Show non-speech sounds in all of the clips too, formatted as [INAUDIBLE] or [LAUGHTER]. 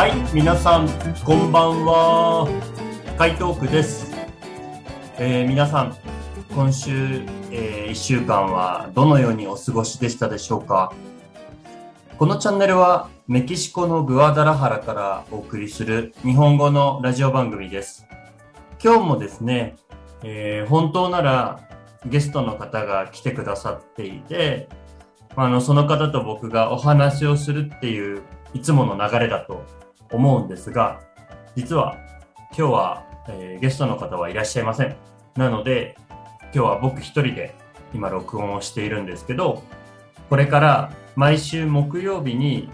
はい、皆さん、こんばんは。海東区です。えー皆さん、今週、え1週間はどのようにお過ごしでしたでしょうかこのチャンネルはメキシコのグアダラハラからお送りする日本語のラジオ番組です。今日もですね、えー本当ならゲストの方が来てくださっていて、あの、その方と僕がお話をするっていういつもの流れだと思うんですが、実は今日は、えーゲストの方はいらっしゃいません。なので、今日は僕一人で今録音をしているんですけど、これから毎週木曜日に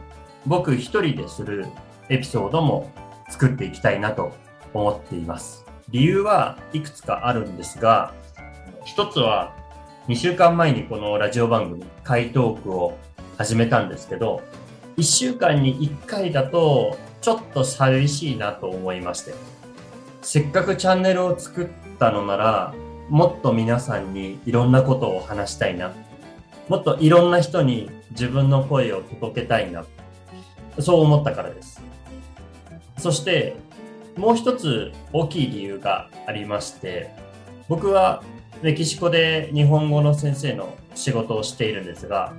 僕一人でするエピソードも作っていきたいなと思っています。理由はいくつかあるんですが、一つは2週間前にこのラジオ番組、回答区を始めたんですけど、1週間に1回だとちょっと寂しいなと思いまして、せっかくチャンネルを作ったのなら、もっと皆さんにいろんなことを話したいな。もっといろんな人に自分の声を届けたいな。そう思ったからです。そして、もう一つ大きい理由がありまして、僕はメキシコで日本語の先生の仕事をしているんですが、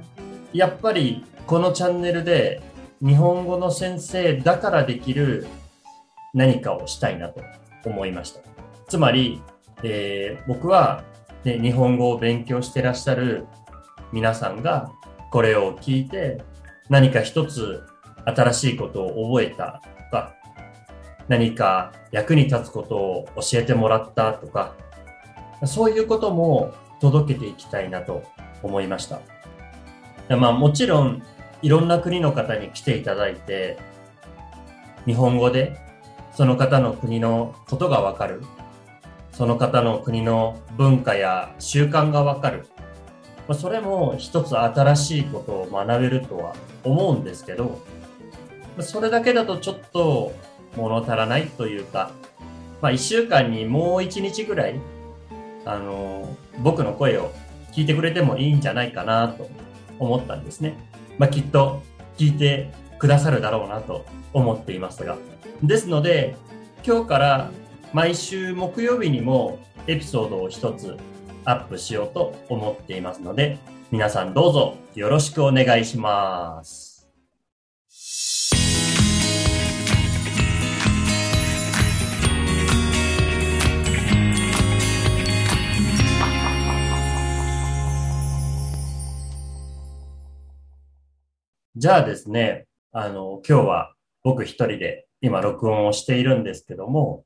やっぱりこのチャンネルで日本語の先生だからできる何かをしたいなと思いました。つまり、えー僕は、ね、日本語を勉強してらっしゃる皆さんがこれを聞いて何か一つ新しいことを覚えたとか何か役に立つことを教えてもらったとかそういうことも届けていきたいなと思いました。まあもちろんいろんな国の方に来ていただいて日本語でその方の国のことがわかるその方の国の文化や習慣がわかるそれも一つ新しいことを学べるとは思うんですけどそれだけだとちょっと物足らないというか、まあ、1週間にもう1日ぐらいあの僕の声を聞いてくれてもいいんじゃないかなと思ったんですね。まあ、きっと聞いてくださるだろうなと思っていますが。ですので、今日から毎週木曜日にもエピソードを一つアップしようと思っていますので、皆さんどうぞよろしくお願いします。じゃあですね、あの、今日は僕一人で今録音をしているんですけども、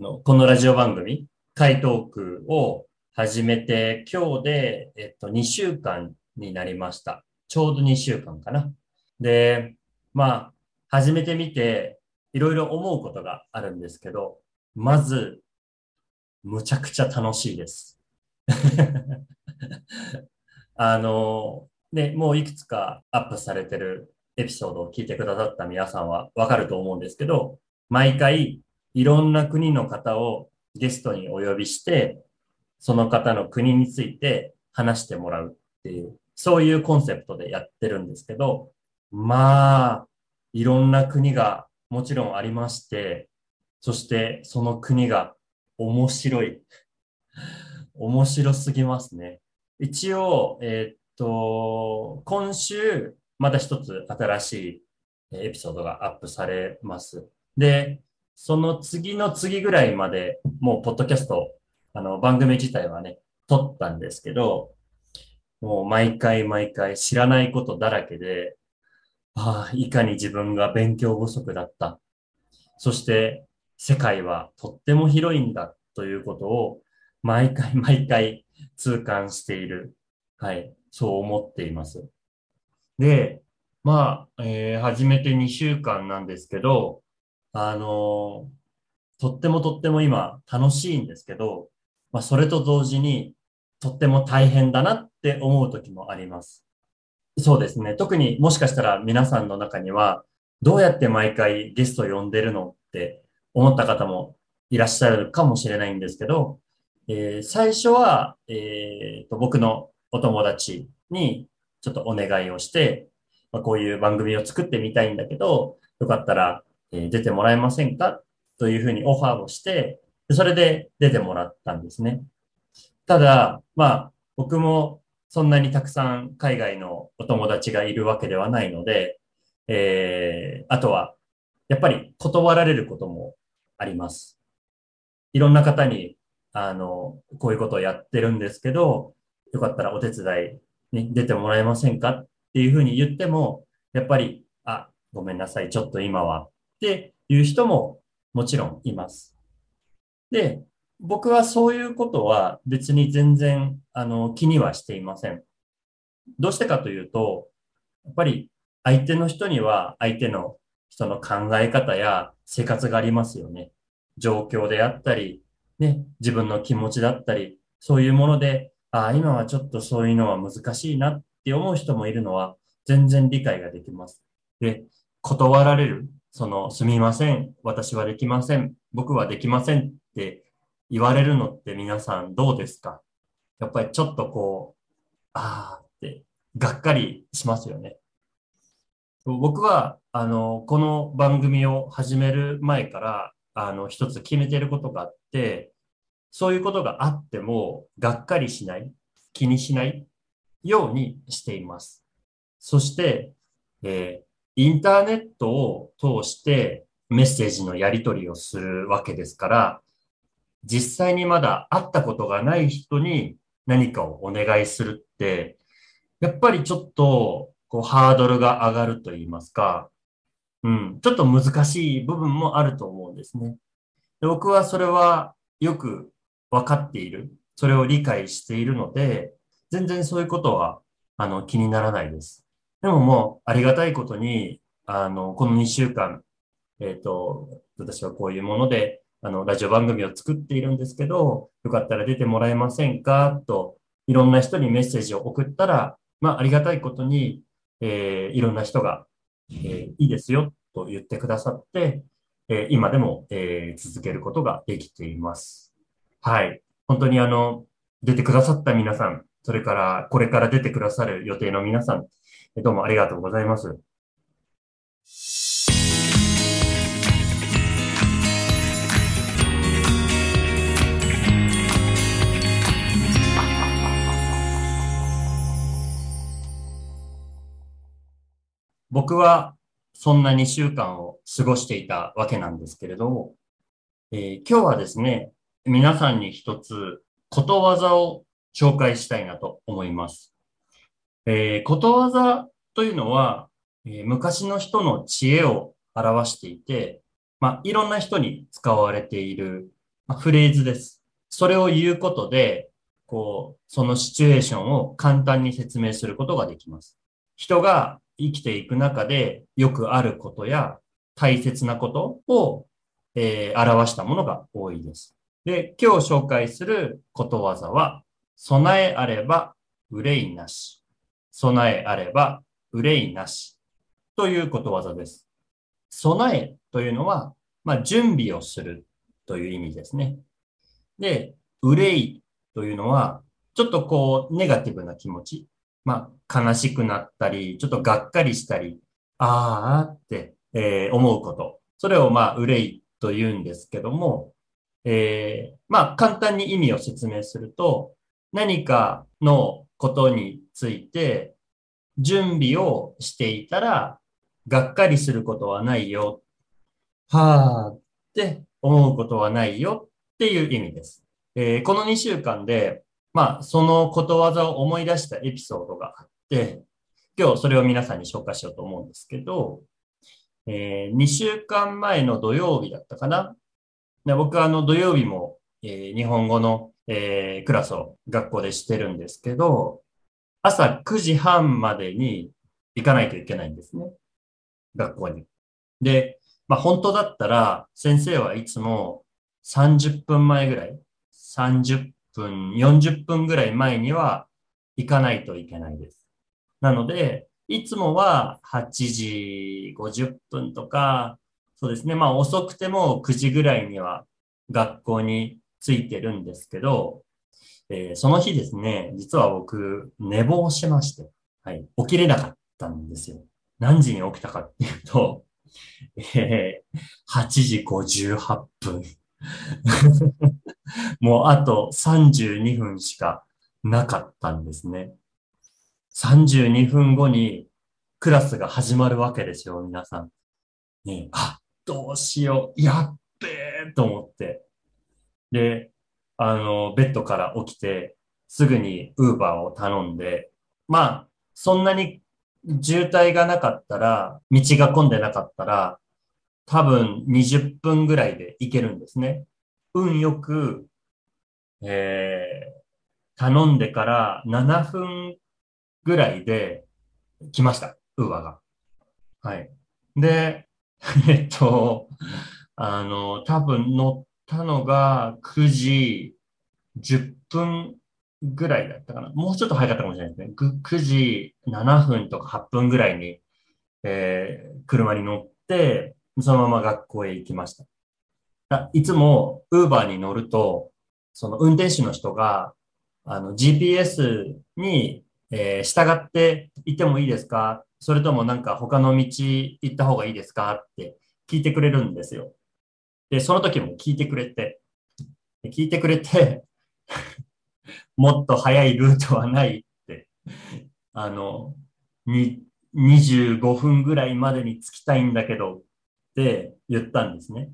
のこのラジオ番組、回答区を始めて今日で、えっと、2週間になりました。ちょうど2週間かな。で、まあ、始めてみて、いろいろ思うことがあるんですけど、まず、むちゃくちゃ楽しいです。[LAUGHS] あの、ね、もういくつかアップされてるエピソードを聞いてくださった皆さんはわかると思うんですけど、毎回いろんな国の方をゲストにお呼びして、その方の国について話してもらうっていう、そういうコンセプトでやってるんですけど、まあ、いろんな国がもちろんありまして、そしてその国が面白い。面白すぎますね。一応、えーっと、今週、また一つ新しいエピソードがアップされます。で、その次の次ぐらいまで、もう、ポッドキャスト、あの、番組自体はね、撮ったんですけど、もう、毎回毎回知らないことだらけで、ああ、いかに自分が勉強不足だった。そして、世界はとっても広いんだということを、毎回毎回痛感している。はい。そう思っています。で、まあ、えー始めて2週間なんですけど、あのーとってもとっても今楽しいんですけど、まあ、それと同時にとっても大変だなって思う時もあります。そうですね。特にもしかしたら皆さんの中には、どうやって毎回ゲスト呼んでるのって思った方もいらっしゃるかもしれないんですけど、えー最初は、えーと僕のお友達にちょっとお願いをして、まあ、こういう番組を作ってみたいんだけど、よかったらえ出てもらえませんか？というふうにオファーをして、それで出てもらったんですね。ただ、まあ、僕もそんなにたくさん海外のお友達がいるわけではないので、えー、あとは、やっぱり断られることもあります。いろんな方に、あの、こういうことをやってるんですけど、よかったらお手伝いに出てもらえませんかっていうふうに言っても、やっぱり、あ、ごめんなさい、ちょっと今はっていう人ももちろんいます。で、僕はそういうことは別に全然、あの、気にはしていません。どうしてかというと、やっぱり相手の人には相手の人の考え方や生活がありますよね。状況であったり、ね、自分の気持ちだったり、そういうもので、ああ、今はちょっとそういうのは難しいなって思う人もいるのは全然理解ができます。で、断られる、その、すみません、私はできません、僕はできませんって言われるのって皆さんどうですか？やっぱりちょっとこう、ああって、がっかりしますよね。僕は、あの、この番組を始める前から、あの、一つ決めてることがあって、そういうことがあっても、がっかりしない、気にしないようにしています。そして、えー、インターネットを通してメッセージのやり取りをするわけですから、実際にまだ会ったことがない人に何かをお願いするって、やっぱりちょっとこう、ハードルが上がると言いますか、うん、ちょっと難しい部分もあると思うんですね。で僕はそれはよく分かっている。それを理解しているので、全然そういうことは、あの、気にならないです。でももう、ありがたいことに、あの、この2週間、えっ、ー、と、私はこういうもので、あの、ラジオ番組を作っているんですけど、よかったら出てもらえませんか？と、いろんな人にメッセージを送ったら、まあ、ありがたいことに、えー、いろんな人が、えー、いいですよと言ってくださって、えー、今でも、え、続けることができています。はい。本当にあの、出てくださった皆さん、それからこれから出てくださる予定の皆さん、どうもありがとうございます。僕はそんな2週間を過ごしていたわけなんですけれども、えー、今日はですね、皆さんに一つことわざを紹介したいなと思います。えー、ことわざというのは、えー、昔の人の知恵を表していて、まあ、いろんな人に使われている、まあ、フレーズです。それを言うことで、こう、そのシチュエーションを簡単に説明することができます。人が生きていく中でよくあることや大切なことを、えー、表したものが多いです。で、今日紹介することわざは、備えあれば憂いなし。備えあれば憂いなし。ということわざです。備えというのは、まあ、準備をするという意味ですね。で、憂いというのは、ちょっとこう、ネガティブな気持ち。まあ、悲しくなったり、ちょっとがっかりしたり、ああって、えー、思うこと。それをまあ、憂いと言うんですけども、えー、まあ、簡単に意味を説明すると、何かのことについて準備をしていたら、がっかりすることはないよ。はあって思うことはないよっていう意味です。えー、この2週間でまあ、そのことわざを思い出したエピソードがあって、今日それを皆さんに紹介しようと思うんですけど、えー、2週間前の土曜日だったかな。で僕はあの土曜日も、えー、日本語の、えー、クラスを学校でしてるんですけど、朝9時半までに行かないといけないんですね。学校に。で、まあ本当だったら先生はいつも30分前ぐらい、30分、40分ぐらい前には行かないといけないです。なので、いつもは8時50分とか、そうですね、まあ遅くても9時ぐらいには学校に着いてるんですけど、えー、その日ですね、実は僕寝坊しまして、はい、起きれなかったんですよ。何時に起きたかっていうと、えー、8時58分。[LAUGHS] もうあと32分しかなかったんですね。32分後にクラスが始まるわけですよ、皆さん。ね、あ、どうしよう、やっべえと思って。で、あの、ベッドから起きて、すぐにウーバーを頼んで、まあ、そんなに渋滞がなかったら、道が混んでなかったら、多分20分ぐらいで行けるんですね。運よく、えー、頼んでから7分ぐらいで来ました。ウーバーが。はい。で、[LAUGHS] えっと、あの、多分乗ったのが9時10分ぐらいだったかな。もうちょっと早かったかもしれないですね。9時7分とか8分ぐらいに、えー、車に乗って、そのまま学校へ行きました。いつも、ウーバーに乗ると、その運転手の人が、あの、GPS に、えー、従って行ってもいいですか？それともなんか他の道行った方がいいですかって聞いてくれるんですよ。で、その時も聞いてくれて、聞いてくれて [LAUGHS] もっと早いルートはないって、あの、に、25分ぐらいまでに着きたいんだけどって言ったんですね。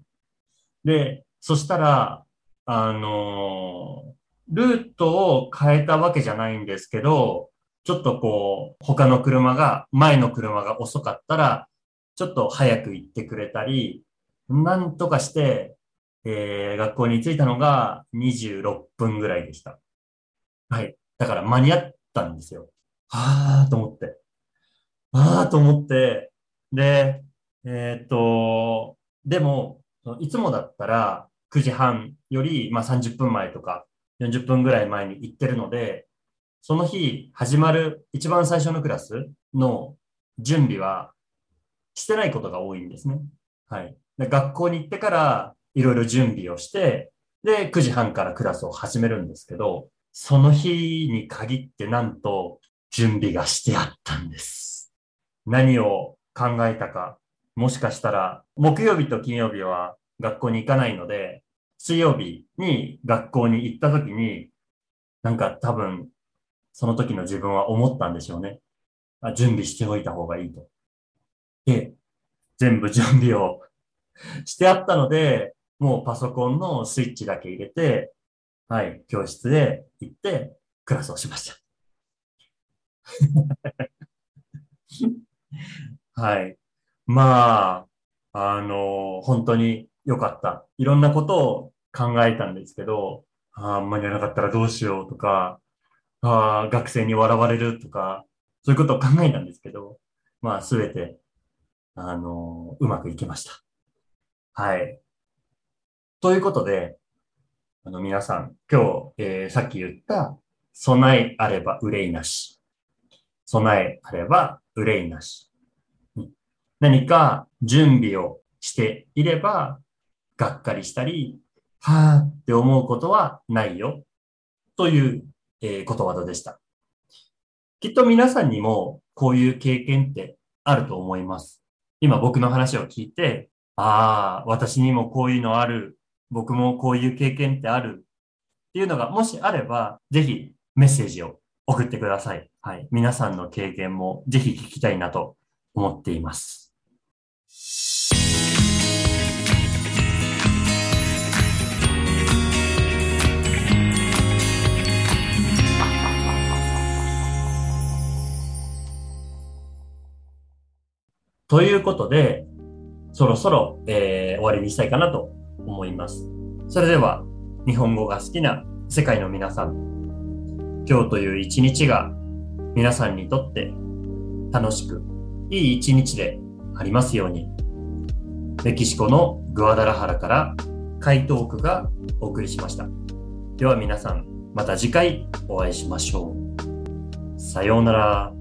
で、そしたら、あの、ルートを変えたわけじゃないんですけど、ちょっとこう、他の車が、前の車が遅かったら、ちょっと早く行ってくれたり、なんとかして、えー、学校に着いたのが26分ぐらいでした。はい。だから間に合ったんですよ。はぁーと思って。ああと思って、で、えー、っと、でも、いつもだったら9時半より、まあ、30分前とか40分ぐらい前に行ってるので、その日始まる一番最初のクラスの準備はしてないことが多いんですね。はい。学校に行ってからいろいろ準備をして、で、9時半からクラスを始めるんですけど、その日に限ってなんと準備がしてあったんです。何を考えたか、もしかしたら木曜日と金曜日は学校に行かないので、水曜日に学校に行った時に、なんか多分その時の自分は思ったんでしょうね。あ準備しておいた方がいいと。で、全部準備を [LAUGHS] してあったので、もうパソコンのスイッチだけ入れて、はい、教室で行ってクラスをしました。[LAUGHS] はい。まあ、あの、本当に良かった。いろんなことを考えたんですけど、ああ、間に合わなかったらどうしようとか、あ、学生に笑われるとか、そういうことを考えたんですけど、まあ、すべて、あの、うまくいきました。はい。ということで、あの、皆さん、今日、えー、さっき言った、備えあれば憂いなし。備えあれば憂いなし。何か準備をしていれば、がっかりしたり、はぁって思うことはないよ。という、えー、ことわざでした。きっと皆さんにもこういう経験ってあると思います。今僕の話を聞いて、ああ、私にもこういうのある僕もこういう経験ってあるっていうのがもしあれば、ぜひメッセージを送ってください。はい。皆さんの経験もぜひ聞きたいなと思っています。ということで、そろそろ、えー、終わりにしたいかなと思います。それでは、日本語が好きな世界の皆さん、今日という一日が皆さんにとって楽しく、いい一日でありますように。メキシコのグアダラハラから回答区がお送りしました。では皆さん、また次回お会いしましょう。さようなら。